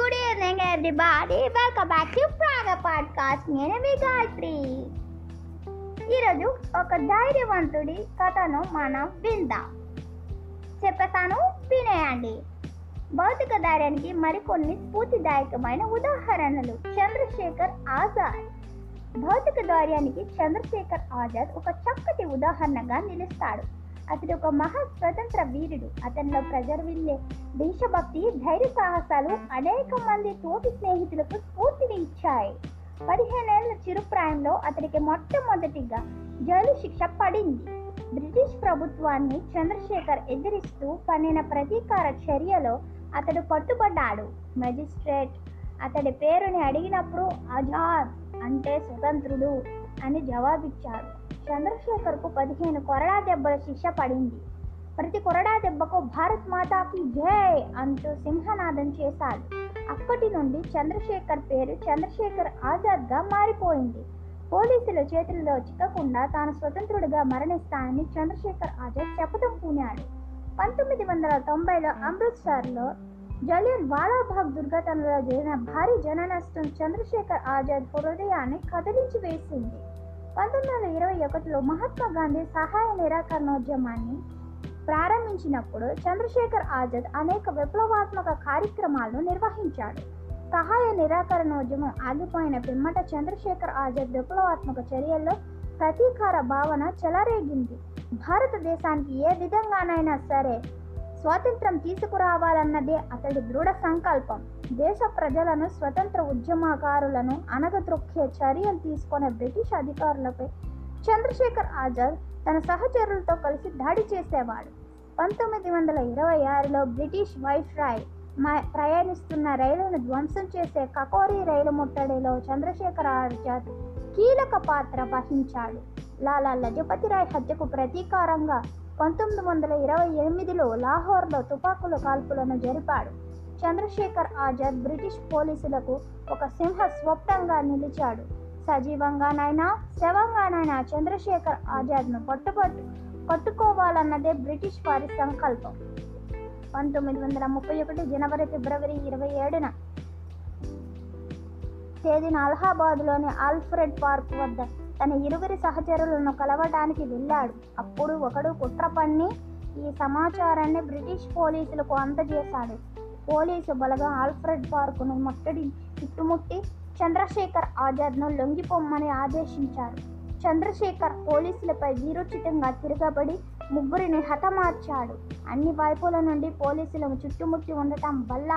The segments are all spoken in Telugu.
Everybody. Welcome back to Praga podcast నేను మీ గాయత్రి. ఈరోజు ఒక ధైర్యవంతుడి కథను మనం విందాం. చెప్పేసాను వినేయండి. భౌతిక ధైర్యానికి మరికొన్ని స్ఫూర్తిదాయకమైన ఉదాహరణలు. చంద్రశేఖర్ ఆజాద్. భౌతిక ధైర్యానికి చంద్రశేఖర్ ఆజాద్ ఒక చక్కటి ఉదాహరణగా నిలుస్తాడు. అతడు ఒక మహా స్వతంత్ర వీరుడు. అతనిలో ప్రజర్విల్లే దేశభక్తి ధైర్య సాహసాలు అనేక మంది తోటి స్నేహితులకు స్ఫూర్తిని ఇచ్చాయి. పదిహేనేళ్ళ చిరుప్రాయంలో అతనికి మొట్టమొదటిగా జైలు శిక్ష పడింది. బ్రిటిష్ ప్రభుత్వాన్ని చంద్రశేఖర్ ఎదిరిస్తూ పన్నిన ప్రతీకార చర్యలో అతడు పట్టుబడ్డాడు. మెజిస్ట్రేట్ అతడి పేరుని అడిగినప్పుడు ఆజాద్ అంటే స్వతంత్రుడు అని జవాబిచ్చాడు. చంద్రశేఖర్కు పదిహేను కొరడా దెబ్బల శిక్ష పడింది. ప్రతి కొరడా దెబ్బకు భారత్ మాతాకి జై అంటూ సింహనాదం చేశాడు అప్పటి నుండి చంద్రశేఖర్ పేరు చంద్రశేఖర్ ఆజాద్గా మారిపోయింది. పోలీసుల చేతుల్లో చిక్కకుండా తాను స్వతంత్రుడిగా మరణిస్తానని చంద్రశేఖర్ ఆజాద్ శపథం పూనాడు. పంతొమ్మిది వందల తొంభైలో అమృత్సర్లో జలియన్ వాలాబాగ్ దుర్ఘటనలో జరిగిన భారీ జన నష్టం చంద్రశేఖర్ ఆజాద్ హృదయాన్ని కదిలించి వేసింది పంతొమ్మిది వందల ఇరవై ఒకటిలో మహాత్మా గాంధీ సహాయ నిరాకరణోద్యమాన్ని ప్రారంభించినప్పుడు చంద్రశేఖర్ ఆజాద్ అనేక విప్లవాత్మక కార్యక్రమాలను నిర్వహించాడు. సహాయ నిరాకరణోద్యమం ఆగిపోయిన పిమ్మట చంద్రశేఖర్ ఆజాద్ విప్లవాత్మక చర్యల్లో ప్రతీకార భావన చెలరేగింది. భారతదేశానికి ఏ విధంగానైనా సరే స్వాతంత్రం తీసుకురావాలన్నదే అతడి దృఢ సంకల్పం. దేశ ప్రజలను స్వతంత్ర ఉద్యమకారులను అనగద్రొక్కే చర్యలు తీసుకునే బ్రిటిష్ అధికారులపై చంద్రశేఖర్ ఆజాద్ తన సహచరులతో కలిసి దాడి చేసేవాడు. పంతొమ్మిది వందల ఇరవై ఆరులో బ్రిటిష్ వైస్రాయ్ ప్రయాణిస్తున్న రైలును ధ్వంసం చేసే కకోరి రైలు ముట్టడిలో చంద్రశేఖర్ ఆజాద్ కీలక పాత్ర వహించాడు. లాలా లజపతి రాయ్ హత్యకు ప్రతీకారంగా పంతొమ్మిది వందల ఇరవై ఎనిమిదిలో లాహోర్లో తుపాకుల కాల్పులను జరిపాడు. చంద్రశేఖర్ ఆజాద్ బ్రిటిష్ పోలీసులకు ఒక సింహ స్వప్నంగా నిలిచాడు. సజీవంగానైనా శవంగానైనా చంద్రశేఖర్ ఆజాద్ను పట్టుబట్టు పట్టుకోవాలన్నదే బ్రిటిష్ వారి సంకల్పం. పంతొమ్మిది వందల ముప్పై ఒకటి జనవరి ఫిబ్రవరి ఇరవై ఏడున తేదీన అలహాబాద్లోని ఆల్ఫ్రెడ్ పార్క్ వద్ద తన ఇరువురి సహచరులను కలవటానికి వెళ్ళాడు. అప్పుడు ఒకడు కుట్ర పన్ని ఈ సమాచారాన్ని బ్రిటిష్ పోలీసులకు అందజేశాడు. పోలీసు బలగా ఆల్ఫ్రెడ్ పార్కును ముట్టడి చుట్టుముట్టి చంద్రశేఖర్ ఆజాద్ను లొంగిపోమ్మని ఆదేశించారు. చంద్రశేఖర్ పోలీసులపై వీరోచితంగా తిరగబడి ముగ్గురిని హతమార్చాడు. అన్ని వైపుల నుండి పోలీసులను చుట్టుముట్టి ఉండటం వల్ల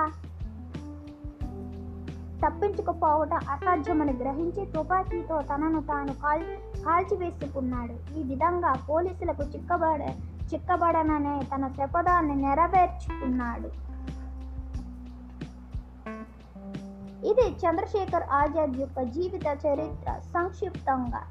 తప్పించుకుపోవటం అసాధ్యమని గ్రహించి తుపాకీతో తనను తాను కాల్ కాల్చివేసుకున్నాడు. ఈ విధంగా పోలీసులకు చిక్కబడ చిక్కబడననే తన శపథాన్ని నెరవేర్చుకున్నాడు. ఇది చంద్రశేఖర్ ఆజాద్ యొక్క జీవిత చరిత్ర సంక్షిప్తంగా.